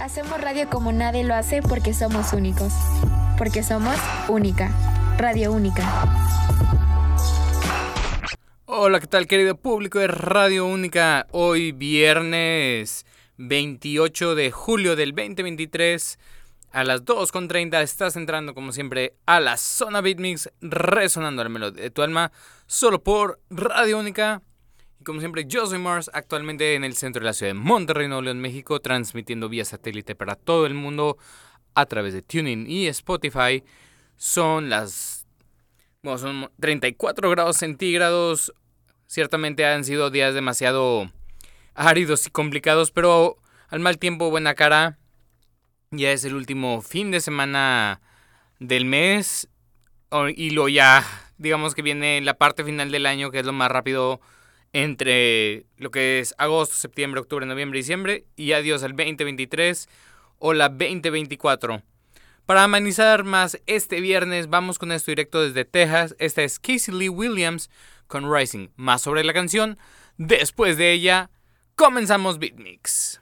Hacemos radio como nadie lo hace porque somos únicos. Porque somos única. Radio Única. Hola, ¿qué tal querido público de Radio Única? Hoy viernes 28 de julio del 2023 a las 2.30 estás entrando como siempre a la zona Beatmix resonando al melodía de tu alma solo por Radio Única. Y como siempre yo soy Mars actualmente en el centro de la ciudad de Monterrey, Nuevo León, México, transmitiendo vía satélite para todo el mundo a través de Tuning y Spotify. Son las... Bueno, son 34 grados centígrados. Ciertamente han sido días demasiado áridos y complicados, pero al mal tiempo buena cara. Ya es el último fin de semana del mes y lo ya, digamos que viene la parte final del año, que es lo más rápido entre lo que es agosto, septiembre, octubre, noviembre, diciembre y adiós al 2023 o la 2024. Para amenizar más este viernes, vamos con esto directo desde Texas. Esta es Casey Lee Williams con Rising. Más sobre la canción. Después de ella, comenzamos Beatmix.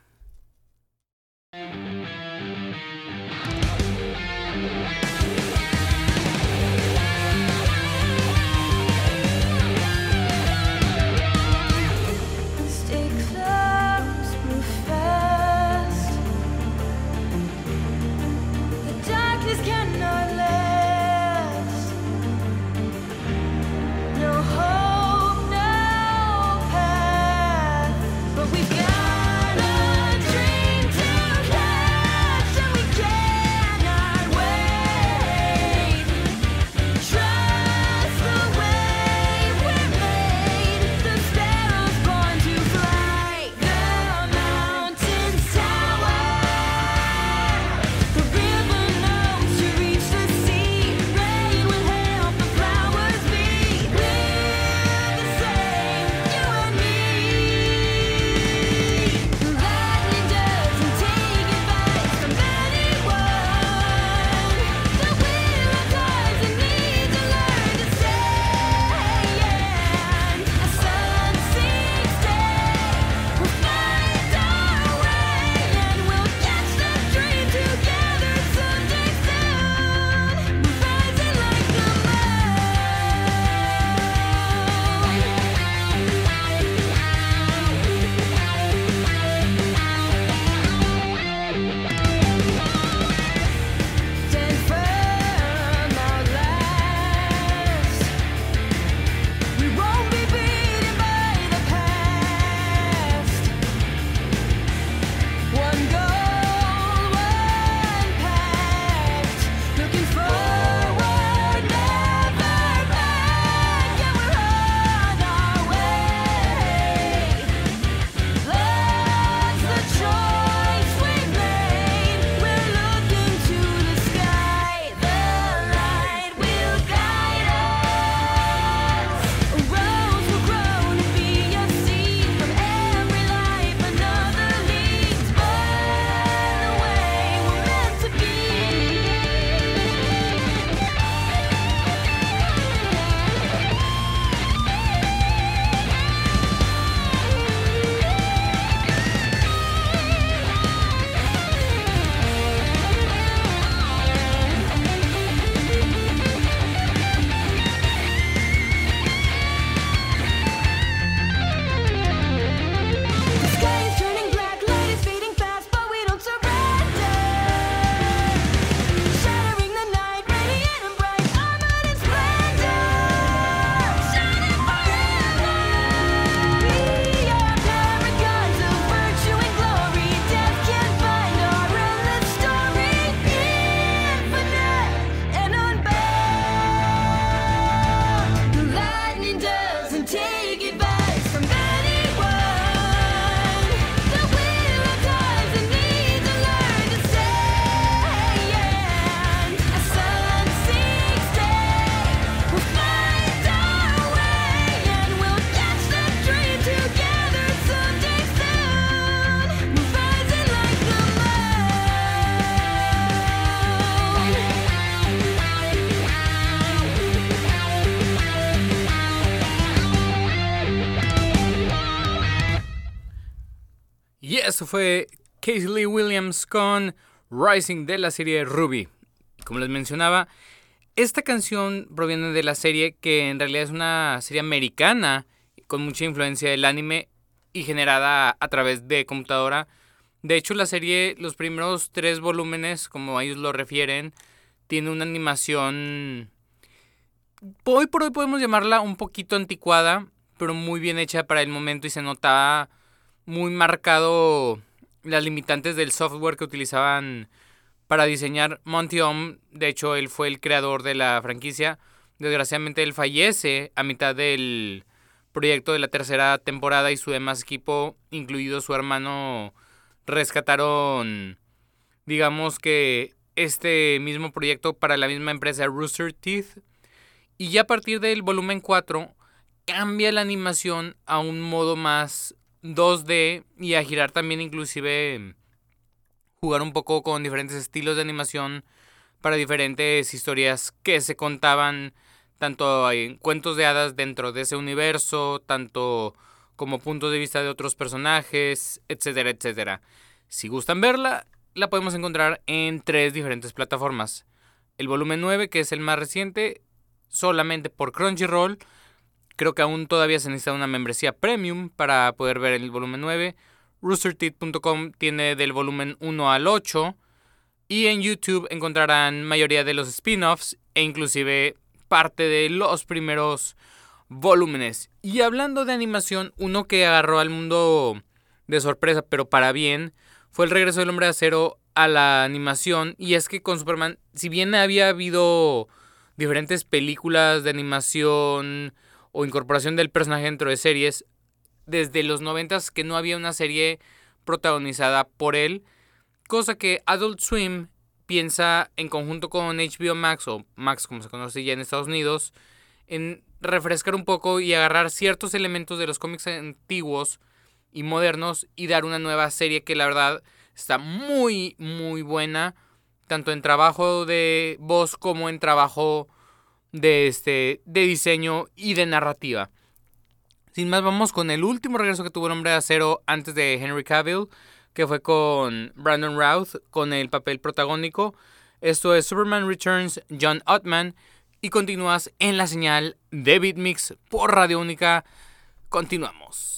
Fue Casey Williams con Rising de la serie Ruby. Como les mencionaba, esta canción proviene de la serie que en realidad es una serie americana con mucha influencia del anime y generada a través de computadora. De hecho, la serie, los primeros tres volúmenes, como ellos lo refieren, tiene una animación... Hoy por hoy podemos llamarla un poquito anticuada, pero muy bien hecha para el momento y se notaba muy marcado las limitantes del software que utilizaban para diseñar Monty Om. De hecho, él fue el creador de la franquicia. Desgraciadamente, él fallece a mitad del proyecto de la tercera temporada y su demás equipo, incluido su hermano, rescataron, digamos que este mismo proyecto para la misma empresa Rooster Teeth. Y ya a partir del volumen 4 cambia la animación a un modo más 2D y a girar también inclusive jugar un poco con diferentes estilos de animación para diferentes historias que se contaban tanto en cuentos de hadas dentro de ese universo, tanto como puntos de vista de otros personajes, etcétera, etcétera. Si gustan verla, la podemos encontrar en tres diferentes plataformas. El volumen 9, que es el más reciente, solamente por Crunchyroll. Creo que aún todavía se necesita una membresía premium para poder ver el volumen 9. Roosterteeth.com tiene del volumen 1 al 8. Y en YouTube encontrarán mayoría de los spin-offs e inclusive parte de los primeros volúmenes. Y hablando de animación, uno que agarró al mundo de sorpresa, pero para bien, fue el regreso del hombre de acero a la animación. Y es que con Superman, si bien había habido diferentes películas de animación o incorporación del personaje dentro de series, desde los noventas que no había una serie protagonizada por él, cosa que Adult Swim piensa en conjunto con HBO Max o Max como se conoce ya en Estados Unidos, en refrescar un poco y agarrar ciertos elementos de los cómics antiguos y modernos y dar una nueva serie que la verdad está muy muy buena tanto en trabajo de voz como en trabajo de este de diseño y de narrativa. Sin más vamos con el último regreso que tuvo el Hombre de Acero antes de Henry Cavill que fue con Brandon Routh con el papel protagónico. Esto es Superman Returns, John Ottman. Y continúas en la señal de Beatmix por Radio Única. Continuamos.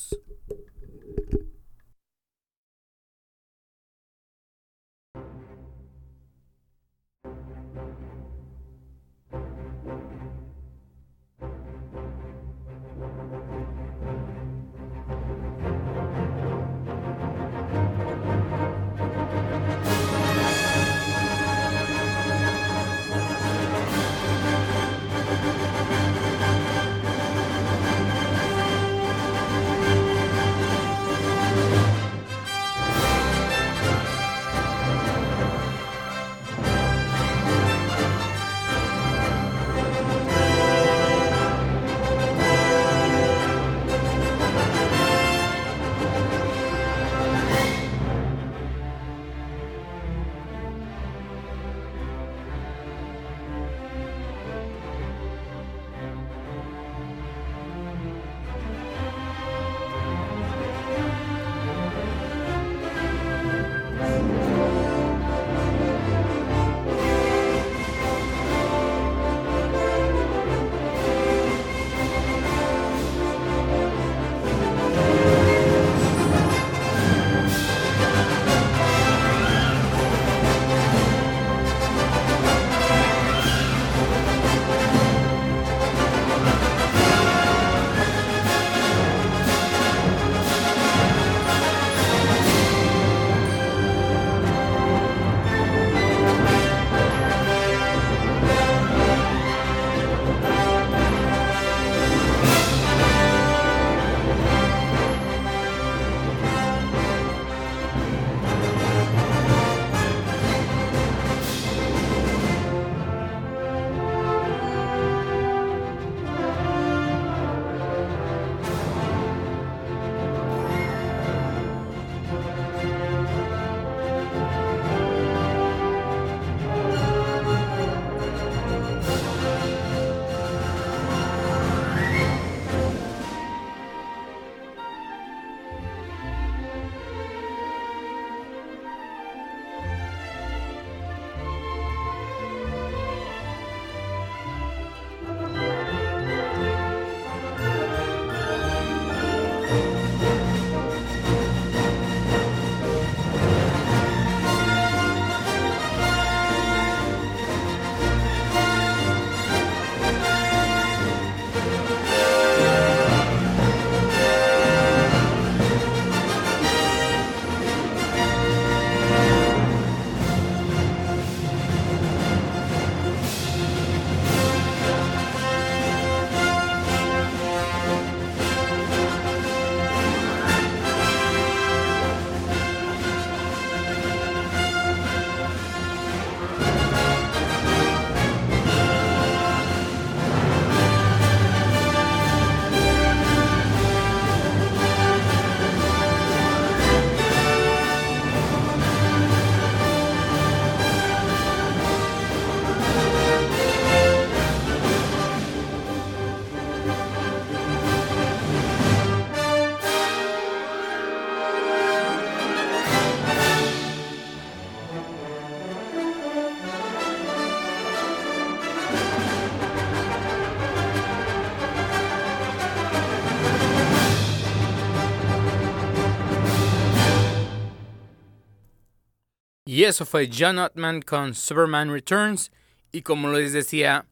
Eso fue John Ottman con Superman Returns. Y como les decía,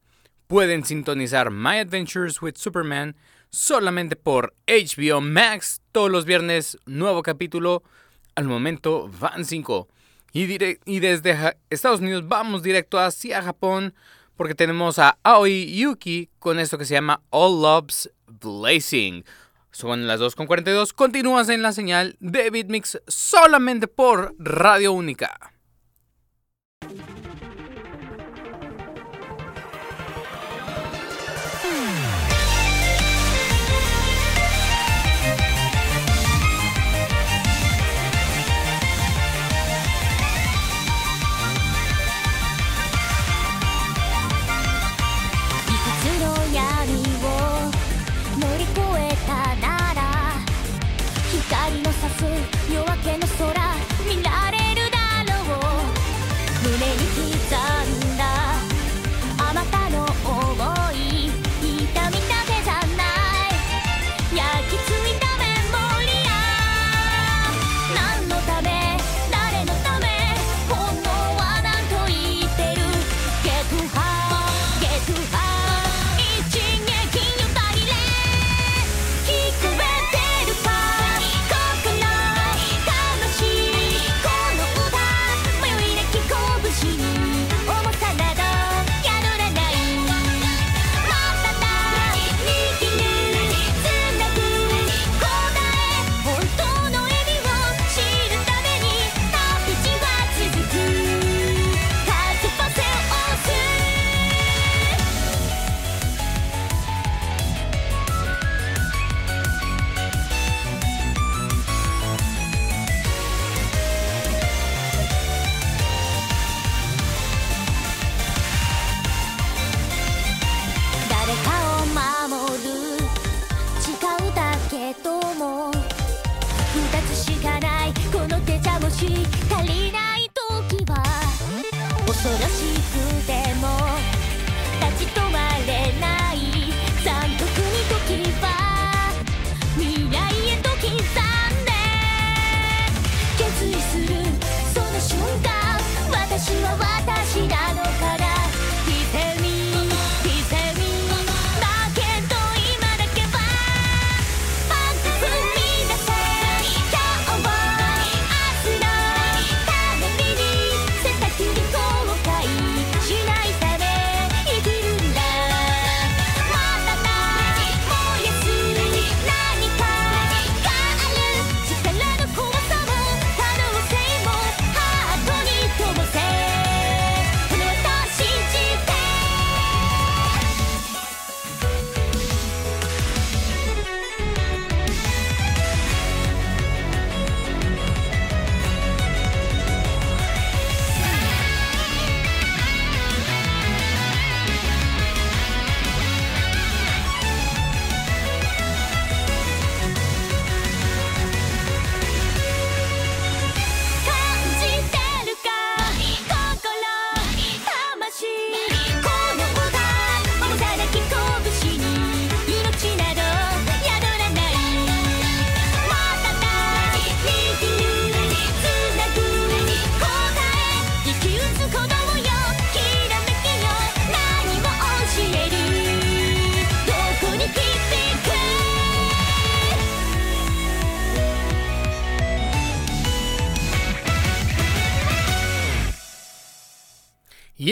pueden sintonizar My Adventures with Superman solamente por HBO Max. Todos los viernes, nuevo capítulo. Al momento van 5. Y, y desde Estados Unidos vamos directo hacia Japón porque tenemos a Aoi Yuki con esto que se llama All Loves Blazing. Son las 2.42. Continúas en la señal de Beatmix solamente por Radio Única. Thank you.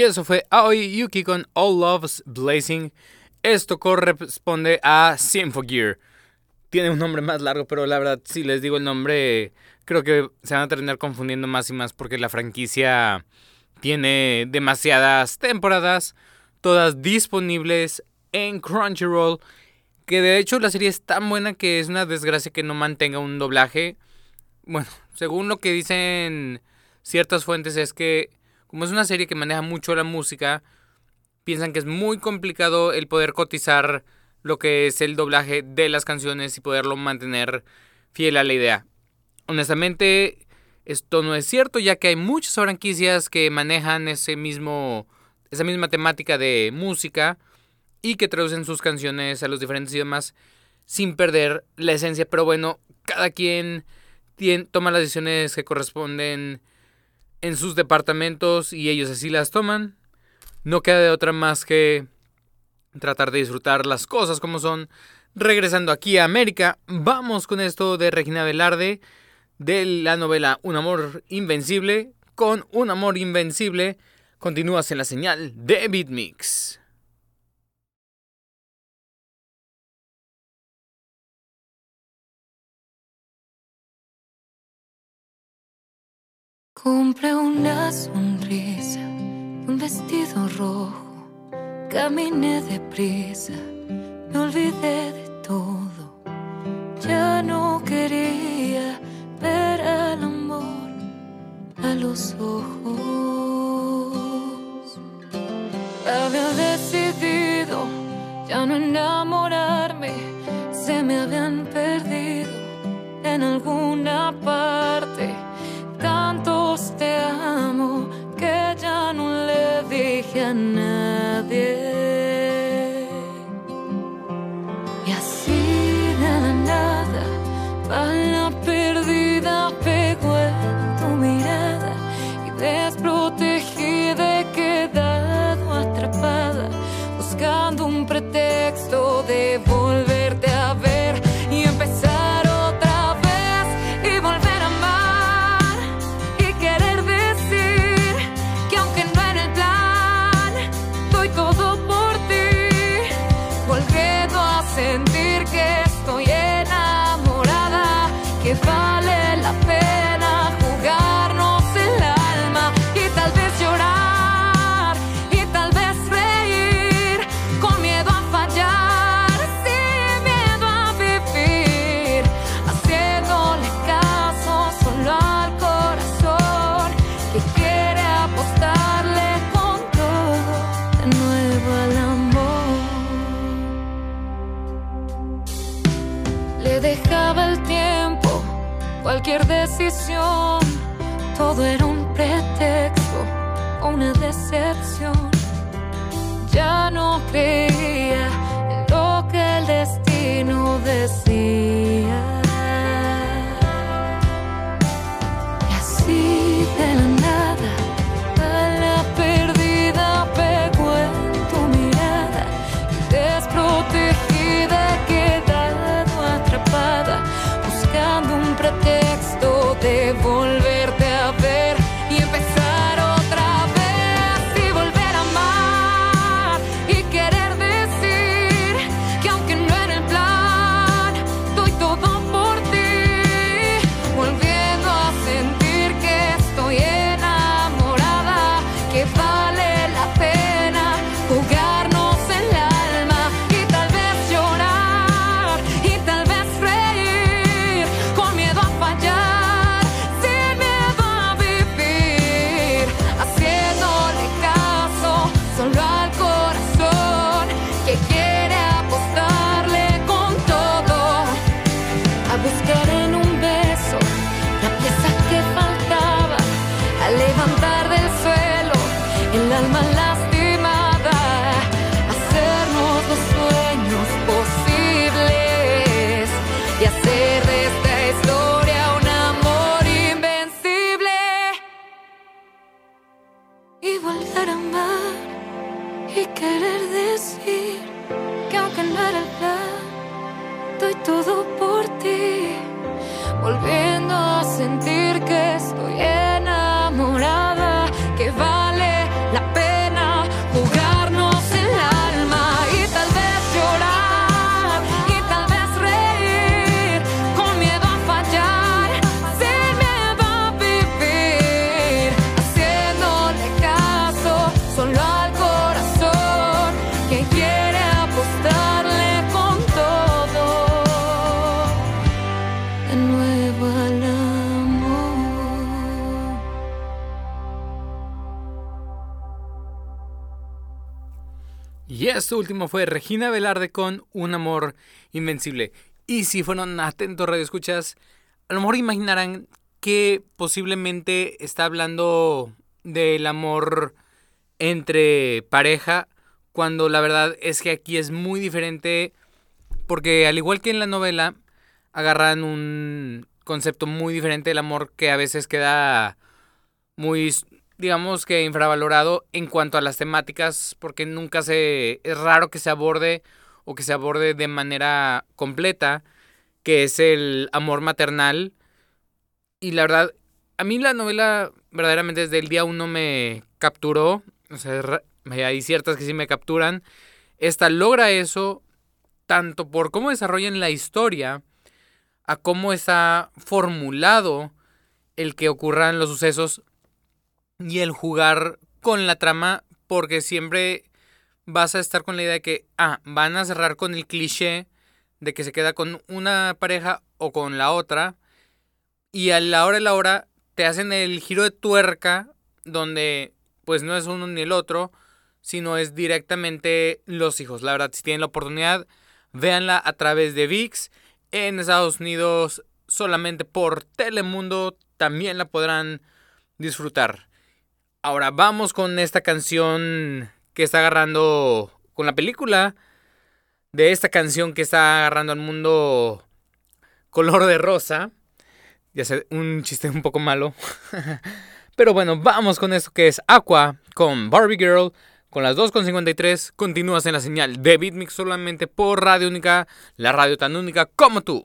Eso fue Aoi Yuki con All Loves Blazing. Esto corresponde a Symphogear. Tiene un nombre más largo, pero la verdad, si les digo el nombre, creo que se van a terminar confundiendo más y más porque la franquicia tiene demasiadas temporadas, todas disponibles en Crunchyroll. Que de hecho la serie es tan buena que es una desgracia que no mantenga un doblaje. Bueno, según lo que dicen ciertas fuentes es que como es una serie que maneja mucho la música, piensan que es muy complicado el poder cotizar lo que es el doblaje de las canciones y poderlo mantener fiel a la idea. Honestamente, esto no es cierto, ya que hay muchas franquicias que manejan ese mismo, esa misma temática de música y que traducen sus canciones a los diferentes idiomas sin perder la esencia. Pero bueno, cada quien toma las decisiones que corresponden en sus departamentos y ellos así las toman. No queda de otra más que tratar de disfrutar las cosas como son. Regresando aquí a América, vamos con esto de Regina Velarde de la novela Un amor invencible. Con Un amor invencible continúas en la señal de Beatmix. Cumple una sonrisa, un vestido rojo. Caminé deprisa, me olvidé de todo. Ya no quería ver al amor a los ojos. Había decidido ya no enamorarme, se me habían perdido en alguna parte dije a nadie. Cualquier decisión, todo era un pretexto o una decepción. Ya no creía Y esto último fue Regina Velarde con Un amor invencible. Y si fueron atentos radioescuchas, a lo mejor imaginarán que posiblemente está hablando del amor entre pareja, cuando la verdad es que aquí es muy diferente, porque al igual que en la novela, agarran un concepto muy diferente del amor que a veces queda muy, digamos que infravalorado en cuanto a las temáticas, porque nunca se, es raro que se aborde o que se aborde de manera completa, que es el amor maternal. Y la verdad, a mí la novela verdaderamente desde el día uno me capturó. O sea, hay ciertas que sí me capturan. Esta logra eso tanto por cómo desarrollan la historia, a cómo está formulado el que ocurran los sucesos y el jugar con la trama, porque siempre vas a estar con la idea de que, ah, van a cerrar con el cliché de que se queda con una pareja o con la otra, y a la hora de la hora te hacen el giro de tuerca donde pues no es uno ni el otro, sino es directamente los hijos. La verdad, si tienen la oportunidad, véanla a través de VIX. En Estados Unidos, solamente por Telemundo, también la podrán disfrutar. Ahora vamos con esta canción que está agarrando con la película de esta canción que está agarrando al mundo color de rosa. Ya sé, un chiste un poco malo. Pero bueno, vamos con esto que es Aqua con Barbie Girl. Con las 2.53 continúas en la señal de Beatmix solamente por Radio Única, la radio tan única como tú.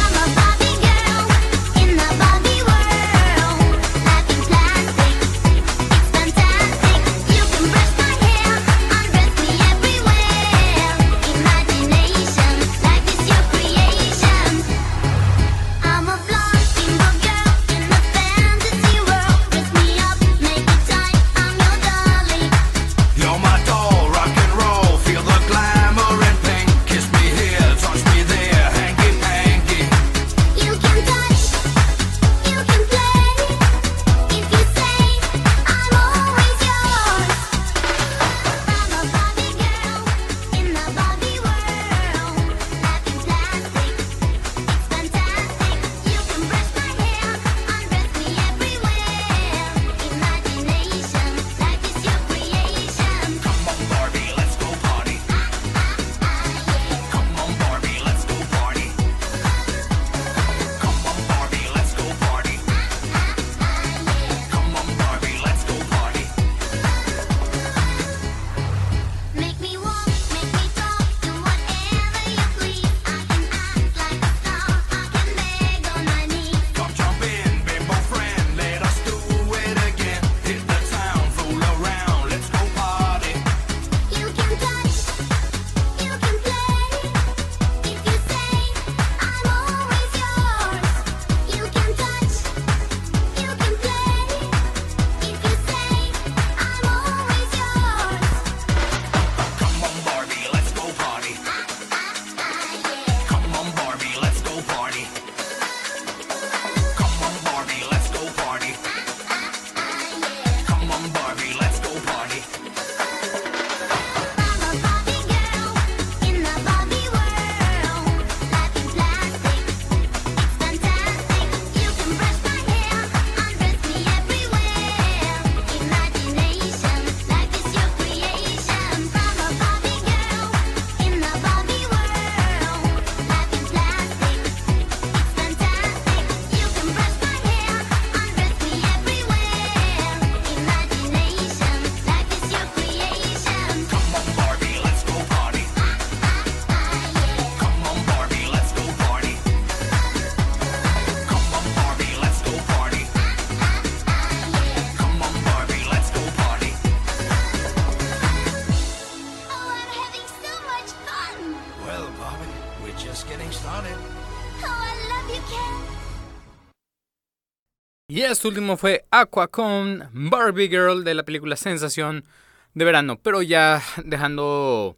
Este último fue Aqua con Barbie Girl de la película Sensación de Verano. Pero ya dejando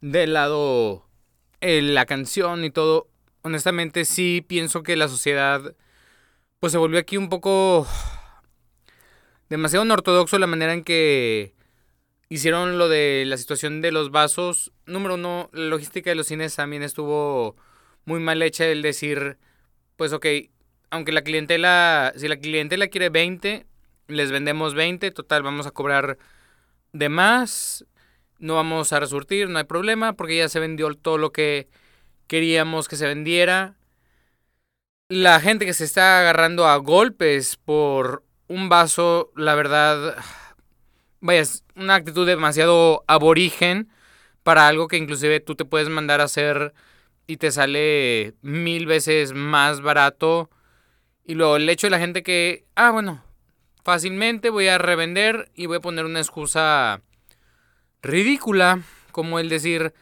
de lado eh, la canción y todo, honestamente sí pienso que la sociedad pues se volvió aquí un poco demasiado ortodoxo la manera en que hicieron lo de la situación de los vasos. Número uno, la logística de los cines también estuvo muy mal hecha el decir, pues ok, aunque la clientela, si la clientela quiere 20, les vendemos 20, total, vamos a cobrar de más, no vamos a resurtir, no hay problema, porque ya se vendió todo lo que queríamos que se vendiera. La gente que se está agarrando a golpes por un vaso, la verdad, vaya, es una actitud demasiado aborigen para algo que inclusive tú te puedes mandar a hacer y te sale mil veces más barato. Y luego el hecho de la gente que, ah, bueno, fácilmente voy a revender y voy a poner una excusa ridícula, como el decir,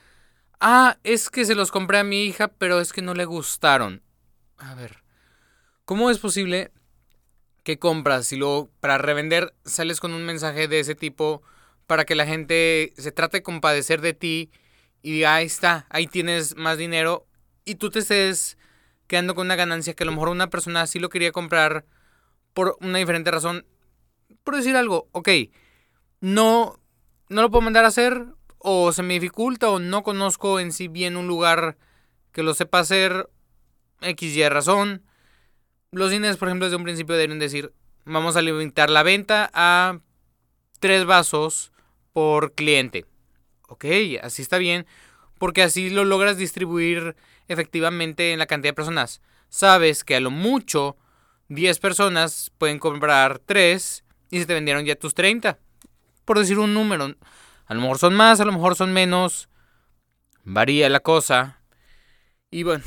ah, es que se los compré a mi hija, pero es que no le gustaron. A ver, ¿cómo es posible que compras y luego para revender sales con un mensaje de ese tipo para que la gente se trate de compadecer de ti y diga, ahí está, ahí tienes más dinero y tú te estés quedando con una ganancia que a lo mejor una persona sí lo quería comprar por una diferente razón. Por decir algo, ok, no, no lo puedo mandar a hacer o se me dificulta o no conozco en sí bien un lugar que lo sepa hacer X y razón. Los cines, por ejemplo, desde un principio deben decir, vamos a limitar la venta a tres vasos por cliente. Ok, así está bien, porque así lo logras distribuir efectivamente en la cantidad de personas. Sabes que a lo mucho 10 personas pueden comprar 3 y se te vendieron ya tus 30. Por decir un número. A lo mejor son más, a lo mejor son menos. Varía la cosa. Y bueno,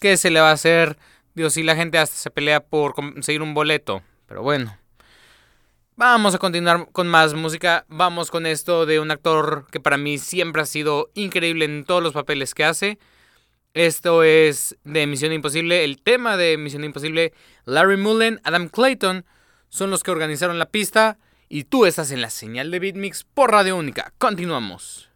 ¿qué se le va a hacer? Dios, si la gente hasta se pelea por conseguir un boleto. Pero bueno. Vamos a continuar con más música. Vamos con esto de un actor que para mí siempre ha sido increíble en todos los papeles que hace. Esto es de Misión Imposible. El tema de Misión Imposible, Larry Mullen, Adam Clayton son los que organizaron la pista. Y tú estás en la señal de Beatmix por Radio Única. Continuamos.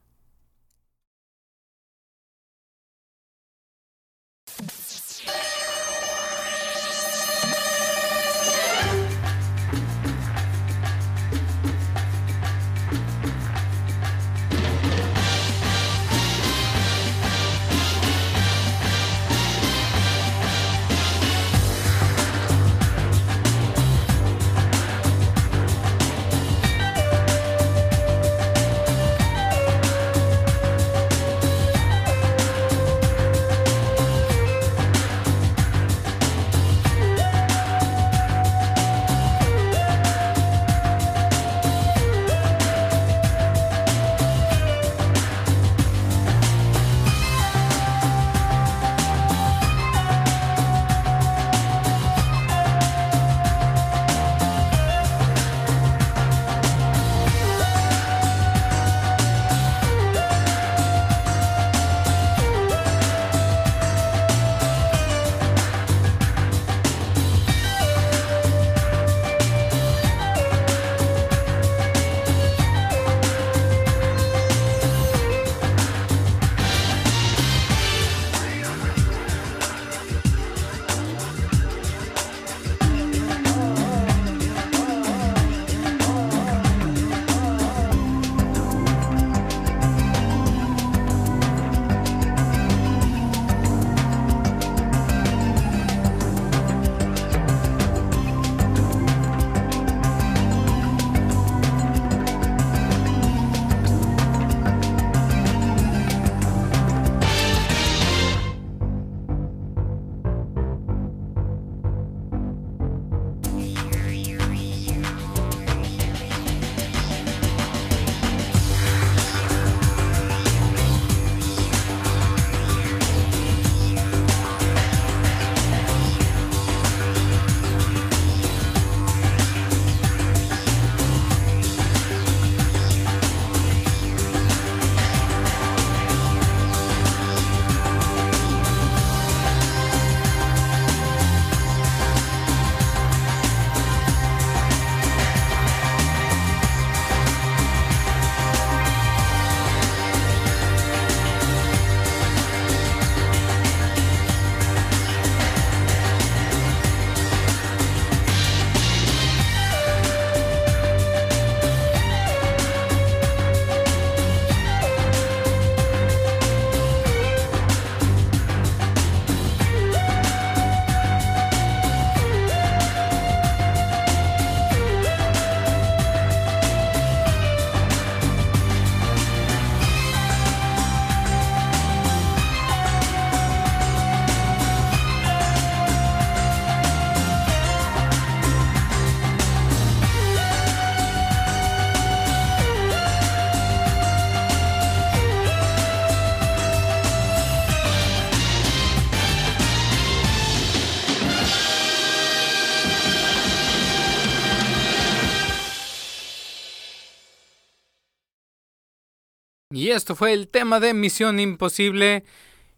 Esto fue el tema de Misión Imposible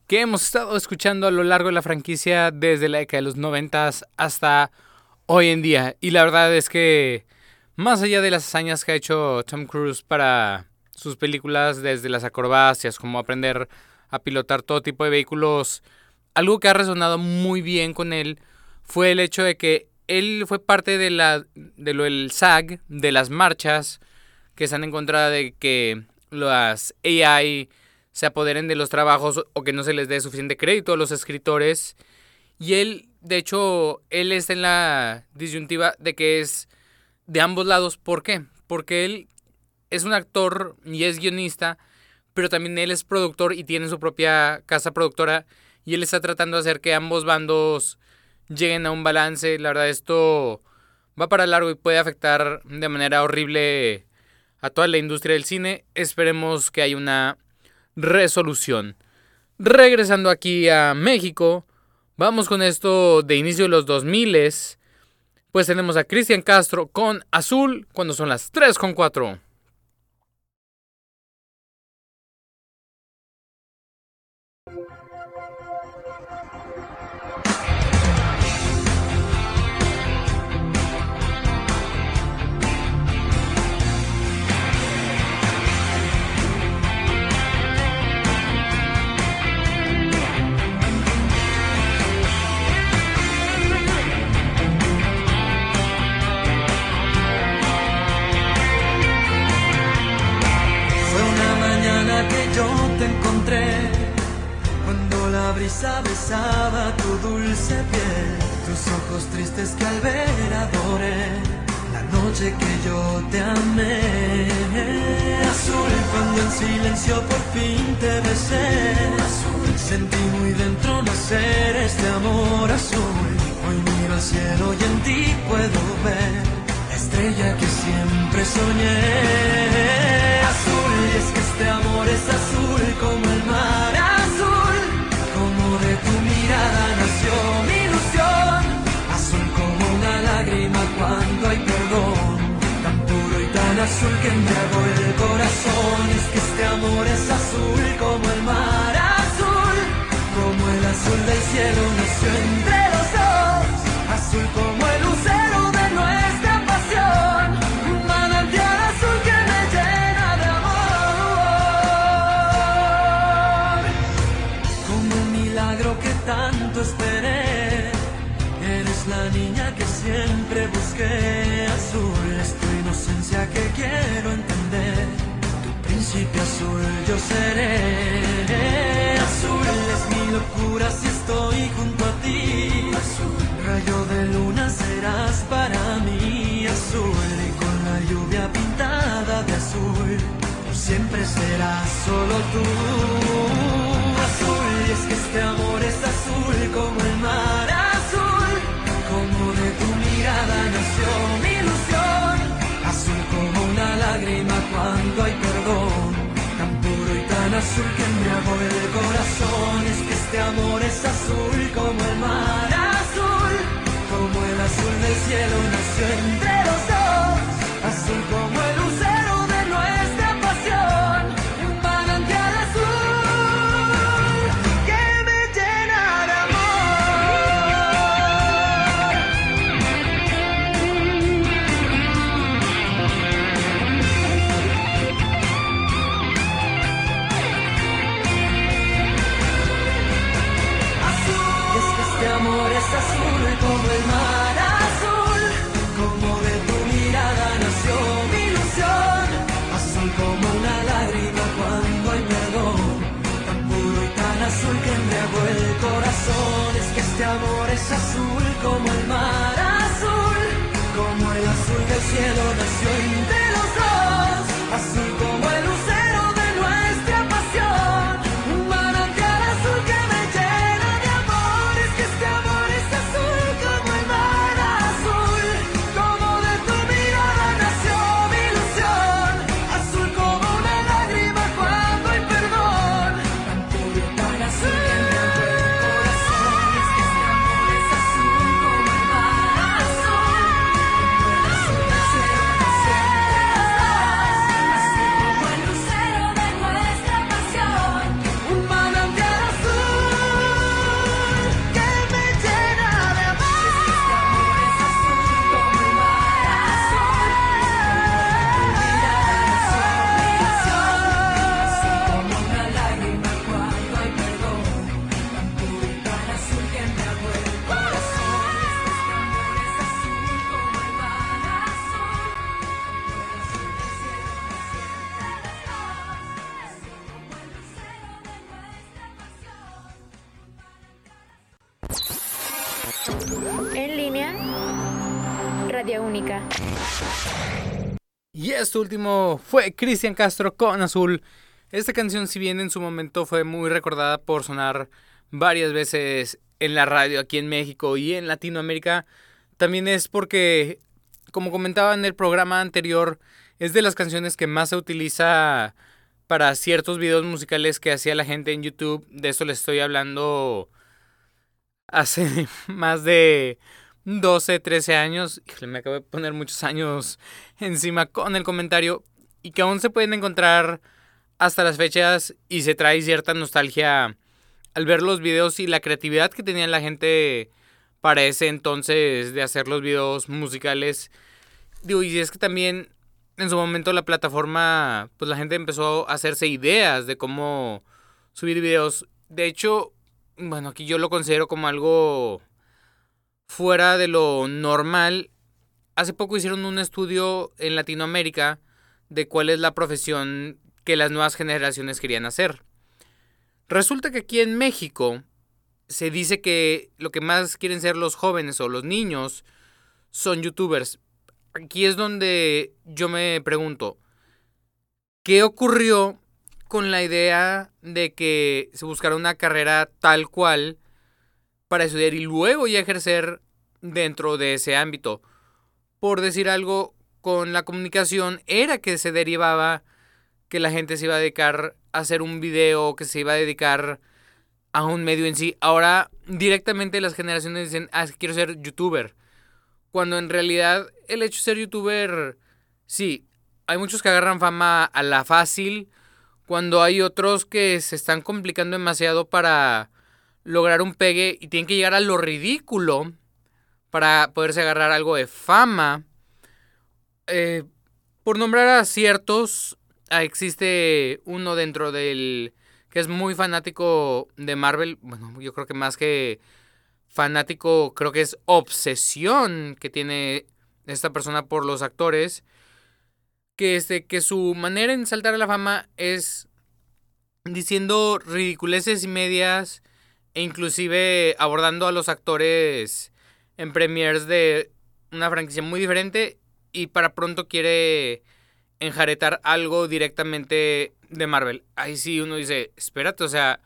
que hemos estado escuchando a lo largo de la franquicia desde la década de los 90 hasta hoy en día. Y la verdad es que más allá de las hazañas que ha hecho Tom Cruise para sus películas, desde las acrobacias, como aprender a pilotar todo tipo de vehículos, algo que ha resonado muy bien con él fue el hecho de que él fue parte de la de lo del SAG, de las marchas que se han encontrado de que las AI se apoderen de los trabajos o que no se les dé suficiente crédito a los escritores. Y él, de hecho, él está en la disyuntiva de que es de ambos lados. ¿Por qué? Porque él es un actor y es guionista, pero también él es productor y tiene su propia casa productora y él está tratando de hacer que ambos bandos lleguen a un balance. La verdad, esto va para largo y puede afectar de manera horrible a toda la industria del cine. Esperemos que haya una resolución. Regresando aquí a México, vamos con esto de inicio de los 2000 pues tenemos a Cristian Castro con Azul cuando son las 3 con 4. Brisa besaba tu dulce piel, tus ojos tristes que al ver adoré, la noche que yo te amé. Azul cuando en silencio por fin te besé, azul sentí muy dentro nacer este amor azul. Hoy miro al cielo y en ti puedo ver la estrella que siempre soñé. Azul, y es que este amor es azul como el mar de tu mirada nació mi ilusión. Azul como una lágrima cuando hay perdón, tan puro y tan azul que embriagó el corazón. Es que este amor es azul como el mar azul, como el azul del cielo nació entre los dos. Azul como el lucero que quiero entender. Tu príncipe azul yo seré. Azul es mi locura si estoy junto a ti. Azul, rayo de luna serás para mí. Azul y con la lluvia pintada de azul. Siempre serás solo tú. Azul que embriagó el corazón. Es que este amor es azul como el mar azul. Como el azul del cielo nació entre los dos. Azul como como Única. Y este último fue Cristian Castro con Azul. Esta canción, si bien en su momento fue muy recordada por sonar varias veces en la radio aquí en México y en Latinoamérica, también es porque, como comentaba en el programa anterior, es de las canciones que más se utiliza para ciertos videos musicales que hacía la gente en YouTube. De eso les estoy hablando hace más de 12, 13 años. Me acabo de poner muchos años encima con el comentario. Y que aún se pueden encontrar hasta las fechas y se trae cierta nostalgia al ver los videos y la creatividad que tenía la gente para ese entonces de hacer los videos musicales. Digo, y es que también en su momento la plataforma, pues la gente empezó a hacerse ideas de cómo subir videos. De hecho, bueno, aquí yo lo considero como algo fuera de lo normal. Hace poco hicieron un estudio en Latinoamérica de cuál es la profesión que las nuevas generaciones querían hacer. Resulta que aquí en México se dice que lo que más quieren ser los jóvenes o los niños son youtubers. Aquí es donde yo me pregunto, ¿qué ocurrió con la idea de que se buscara una carrera tal cual para estudiar y luego ya ejercer dentro de ese ámbito? Por decir algo, con la comunicación era que se derivaba que la gente se iba a dedicar a hacer un video, que se iba a dedicar a un medio en sí. Ahora directamente las generaciones dicen, ah, quiero ser youtuber. Cuando en realidad el hecho de ser youtuber, sí, hay muchos que agarran fama a la fácil, cuando hay otros que se están complicando demasiado para lograr un pegue y tienen que llegar a lo ridículo para poderse agarrar algo de fama. Eh, por nombrar a ciertos, ah, existe uno dentro del que es muy fanático de Marvel. Bueno, yo creo que más que fanático, creo que es obsesión que tiene esta persona por los actores. Que, este, que su manera en saltar a la fama es diciendo ridiculeces y medias e inclusive abordando a los actores en premiers de una franquicia muy diferente y para pronto quiere enjaretar algo directamente de Marvel. Ahí sí uno dice, espérate, o sea,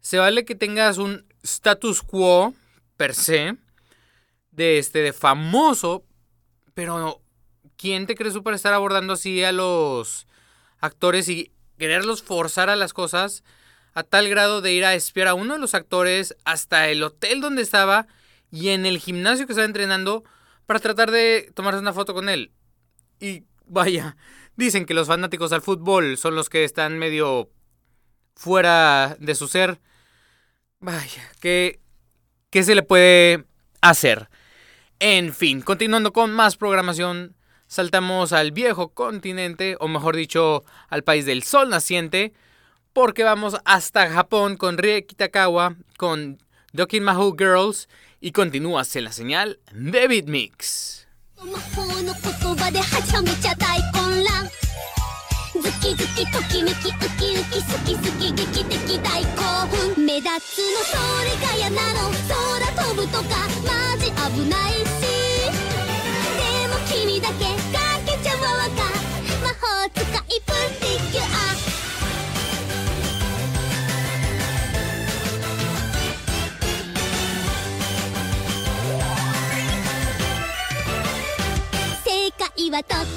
se vale que tengas un status quo per se de este de famoso, pero ¿quién te crees tú para estar abordando así a los actores y quererlos forzar a las cosas a tal grado de ir a espiar a uno de los actores hasta el hotel donde estaba y en el gimnasio que estaba entrenando para tratar de tomarse una foto con él? Y vaya, dicen que los fanáticos al fútbol son los que están medio fuera de su ser. Vaya, ¿qué, qué se le puede hacer? En fin, continuando con más programación, saltamos al viejo continente, o mejor dicho, al país del sol naciente, porque vamos hasta Japón con Rie Kitakawa, con Dokin Mahu Girls, y continúas en la señal de Beat Mix. 魔法の言葉ではちゃめちゃ大混乱ズキズキときめきウキウキ好き好き劇的大興奮目立つのそれが嫌なの空飛ぶとかマジ危ないしでも君だけかけちゃわか魔法使いプリはとっ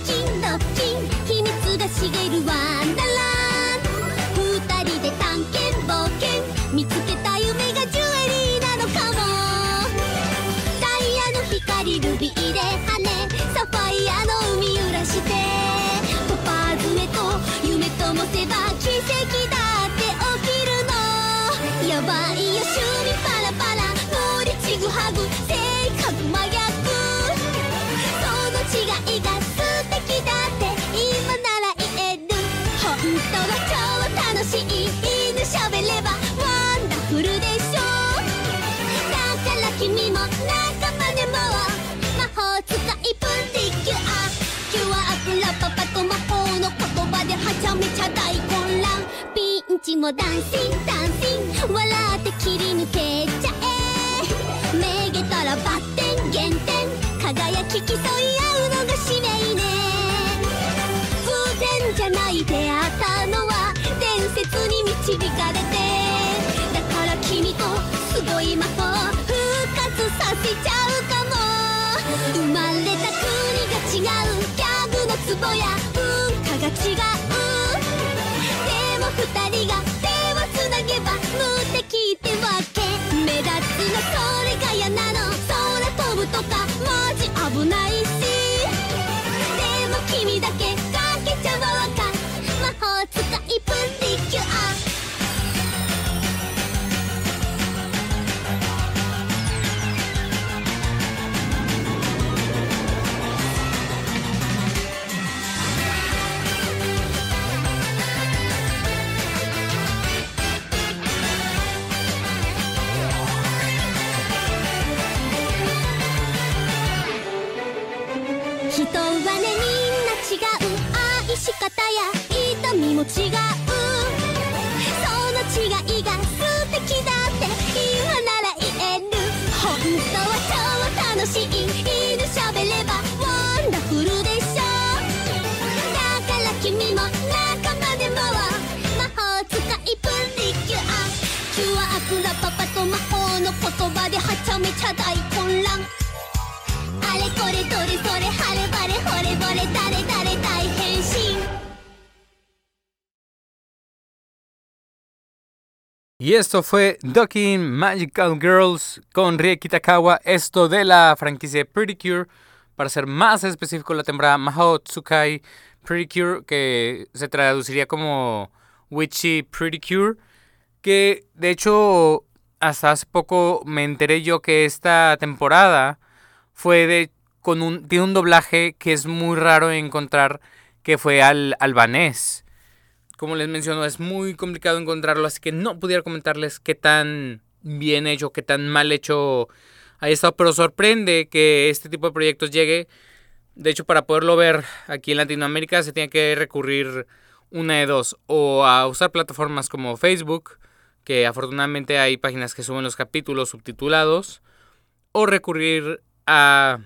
もダンシンダンシン笑って切り抜けちゃえ。めげたらバッテン減点。輝き競い合うのが使命ね。偶然じゃない出会ったのは伝説に導かれてだから君とすごい魔法復活させちゃうかも。生まれた国が違うギャグのツボや文化が違う。でも二人がかけちゃうわか魔法使いプリキュア。人はねみんな違う。愛し方や痛みも違うその違いが素敵だって今なら言える本当は超楽しい犬喋ればワンダフルでしょ。だから君も仲間でも魔法使いプリキュアキュアアクラパパと魔法の言葉ではちゃめちゃ大混乱。あれこれどれそれ晴れ晴れ惚れ惚れ誰誰大変身。Y esto fue Ducky Magical Girls con Rieki Takawa, esto de la franquicia Pretty Cure, para ser más específico la temporada Mahou Tsukai Pretty Cure, que se traduciría como Witchy Pretty Cure, que de hecho hasta hace poco me enteré yo que esta temporada fue de con un tiene un doblaje que es muy raro encontrar que fue al albanés. Como les menciono, es muy complicado encontrarlo, así que no pudiera comentarles qué tan bien hecho, qué tan mal hecho ha estado, pero sorprende que este tipo de proyectos llegue. De hecho, para poderlo ver aquí en Latinoamérica se tiene que recurrir una de dos, o a usar plataformas como Facebook, que afortunadamente hay páginas que suben los capítulos subtitulados, o recurrir a,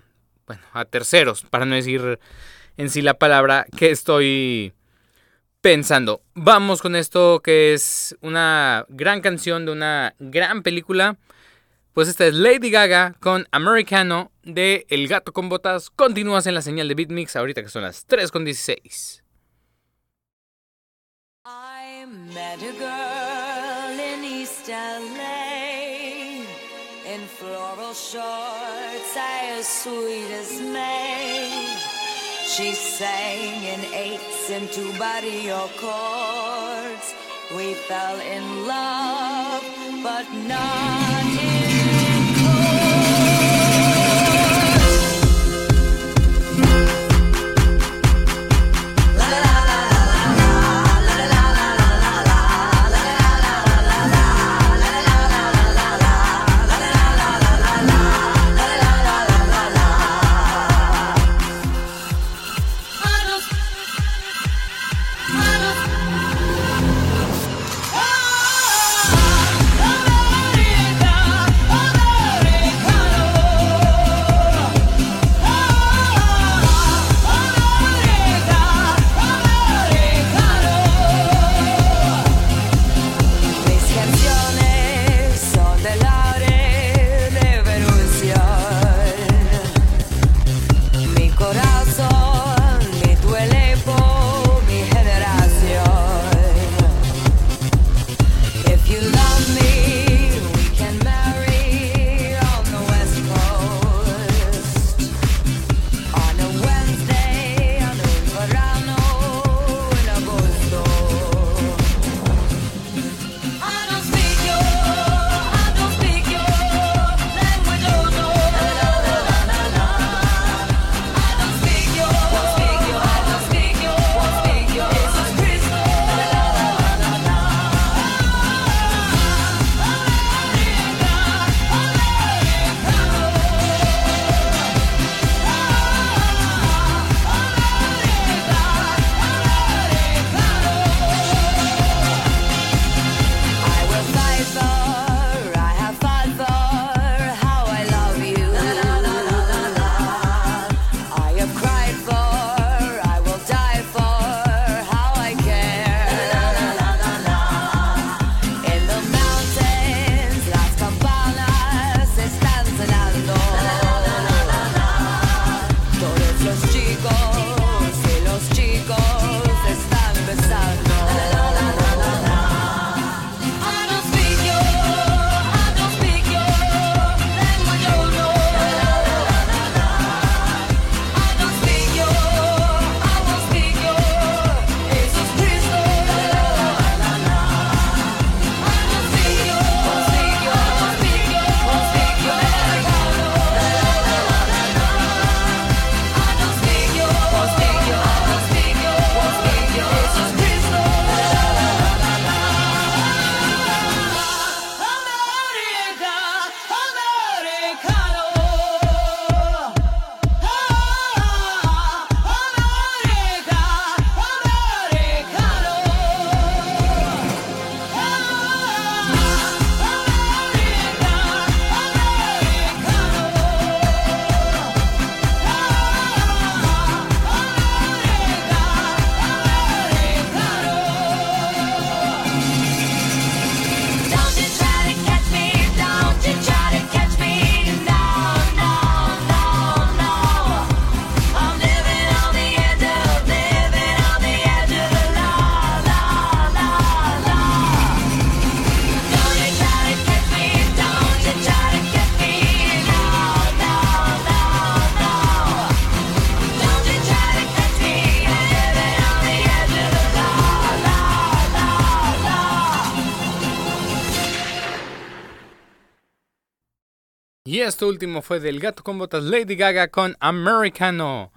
bueno, a terceros, para no decir en sí la palabra que estoy pensando. Vamos con esto que es una gran canción de una gran película. Pues esta es Lady Gaga con Americano de El Gato con Botas. Continúas en la señal de Beatmix ahorita que son las 3.16. I met a girl in East LA in floral shorts, as sweet as May. She sang in eights and two barrio chords. We fell in love, but not in esto último fue del gato con botas Lady Gaga con Americano.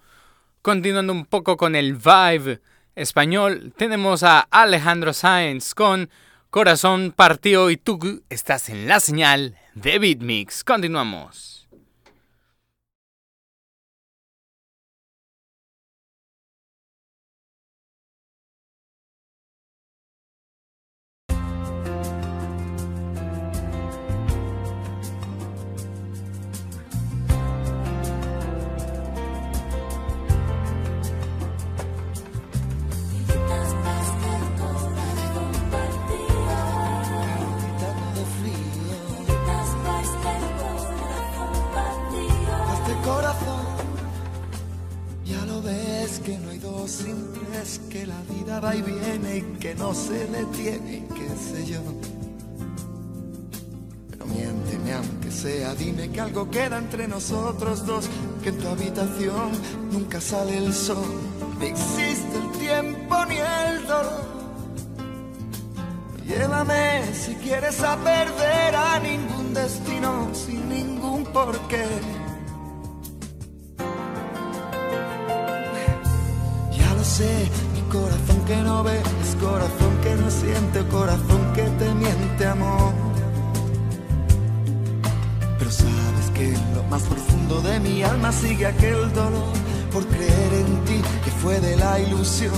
Continuando un poco con el vibe español, tenemos a Alejandro Sáenz con Corazón Partido y tú estás en la señal de Beatmix. Continuamos. No se detiene, qué sé yo. Pero miénteme aunque sea, dime que algo queda entre nosotros dos, que en tu habitación nunca sale el sol, ni existe el tiempo ni el dolor. Llévame si quieres a perder a ningún destino sin ningún porqué. Corazón que no siente, corazón que te miente, amor. Pero sabes que en lo más profundo de mi alma sigue aquel dolor por creer en ti que fue de la ilusión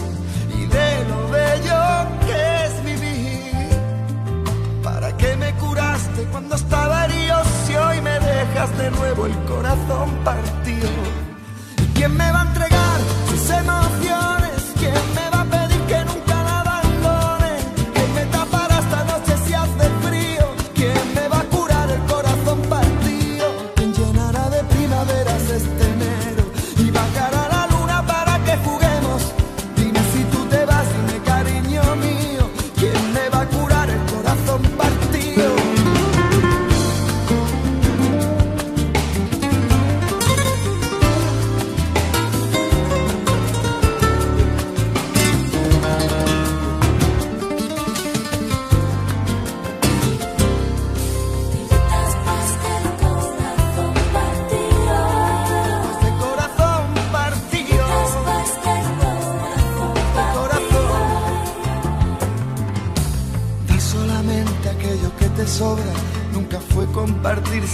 y de lo bello que es vivir. ¿Para qué me curaste cuando estaba herido si hoy me dejas de nuevo el corazón partido? ¿Y quién me va a entregar sus emociones? ¿Quién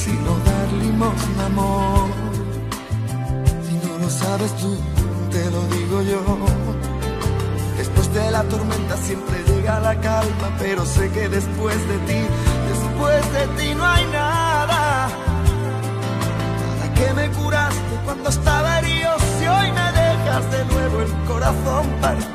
sino dar limosna, amor. Si no lo sabes tú, te lo digo yo. Después de la tormenta siempre llega la calma, pero sé que después de ti, después de ti no hay nada. Nada que me curaste cuando estaba herido, si hoy me dejas de nuevo el corazón partido.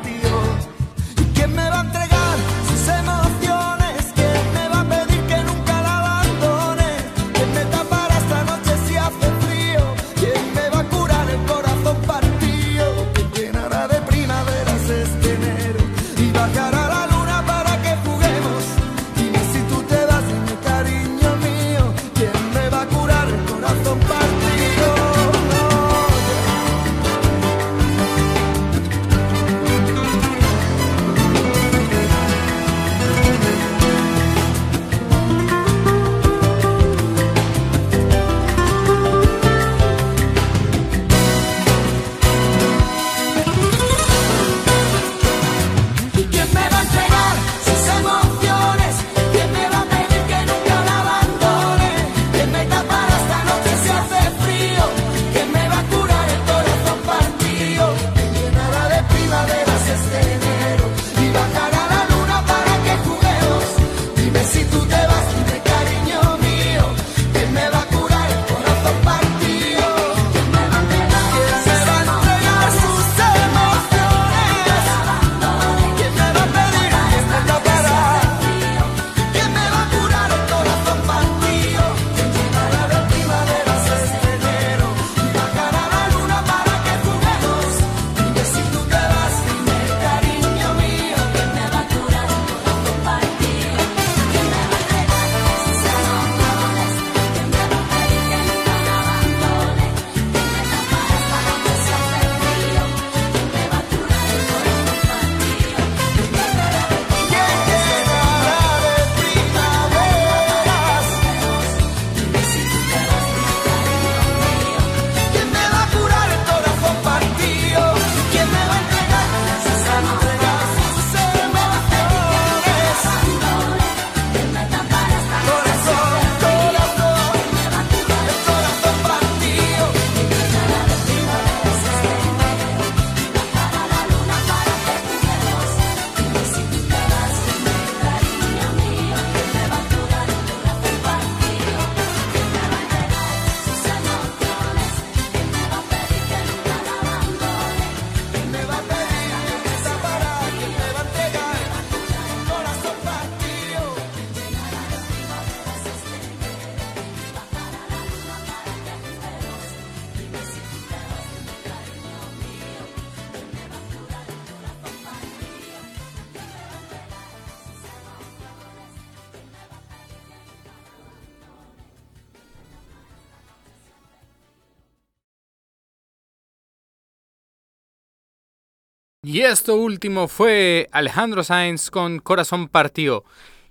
Y esto último fue Alejandro Sainz con Corazón Partido.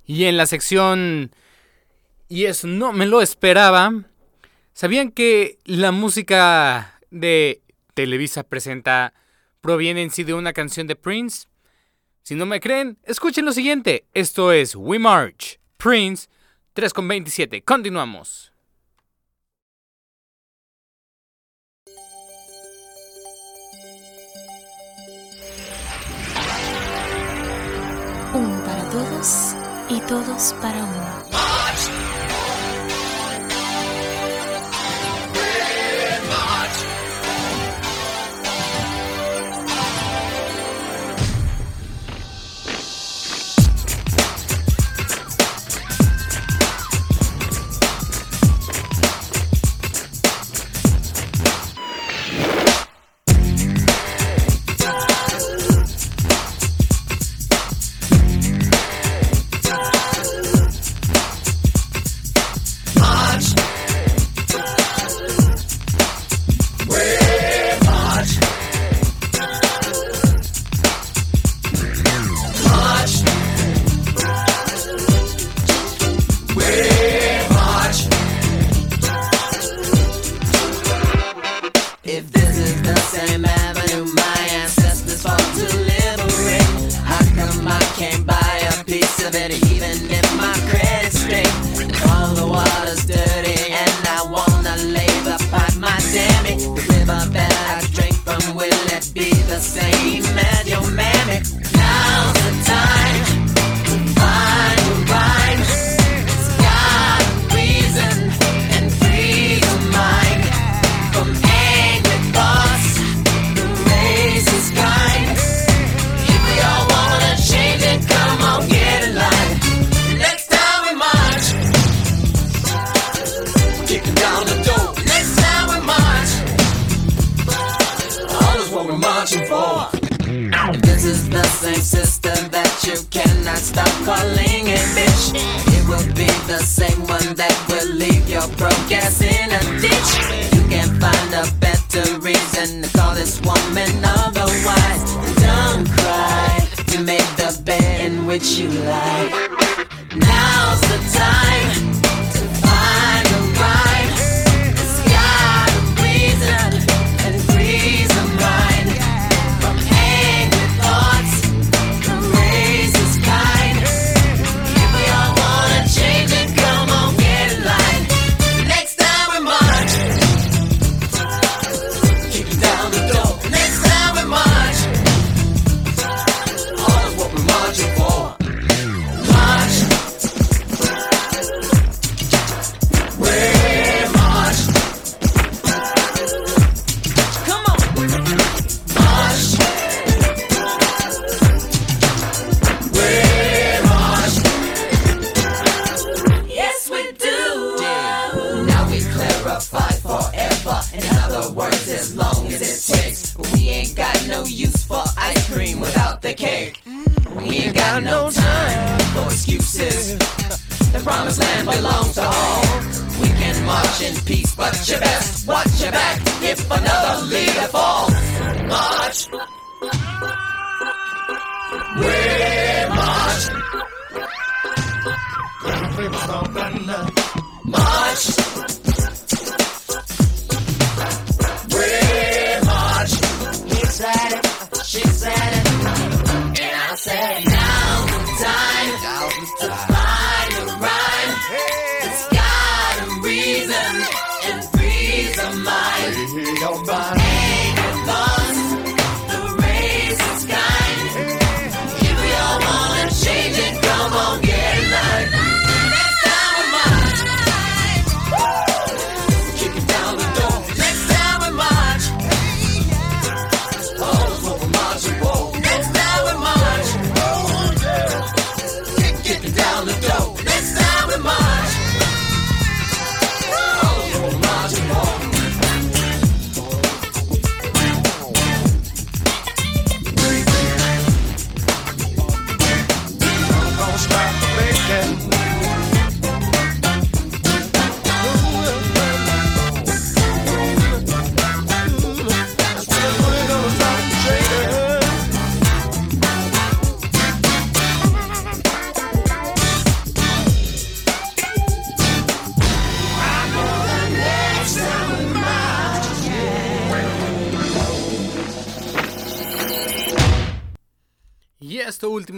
Y en la sección... Y eso no me lo esperaba. ¿Sabían que la música de Televisa Presenta proviene en sí de una canción de Prince? Si no me creen, escuchen lo siguiente. Esto es We March, Prince, 3.27. Continuamos. y todos para uno.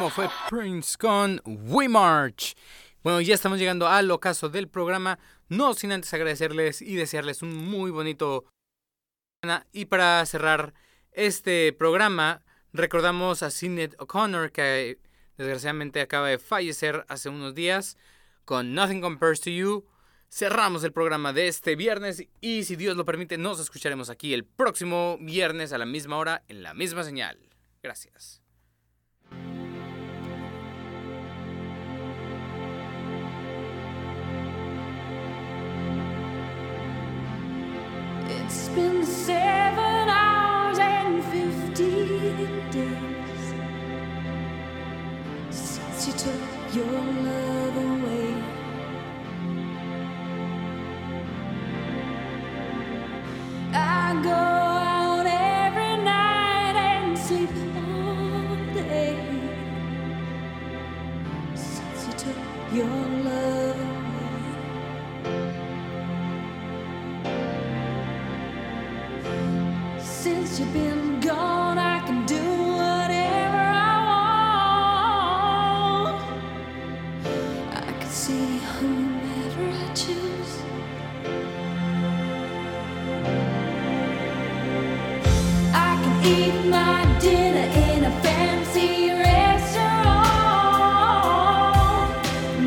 Último fue Prince con We March. Bueno, ya estamos llegando al ocaso del programa. No sin antes agradecerles y desearles un muy bonito. Y para cerrar este programa, recordamos a Sinead O'Connor, que desgraciadamente acaba de fallecer hace unos días, con Nothing Compares to You. Cerramos el programa de este viernes y si Dios lo permite nos escucharemos aquí el próximo viernes a la misma hora en la misma señal. Gracias. It's been seven hours and fifteen days since you took your love away. I go out every night and sleep all day since you took your love you've been gone, I can do whatever I want. I can see I choose. I can eat my dinner in a fancy restaurant,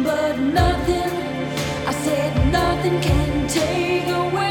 but nothing, I said nothing can take away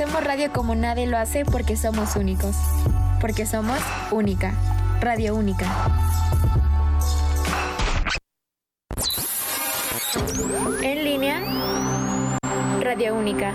Hacemos radio como nadie lo hace porque somos únicos. Porque somos única. Radio única. En línea. Radio única.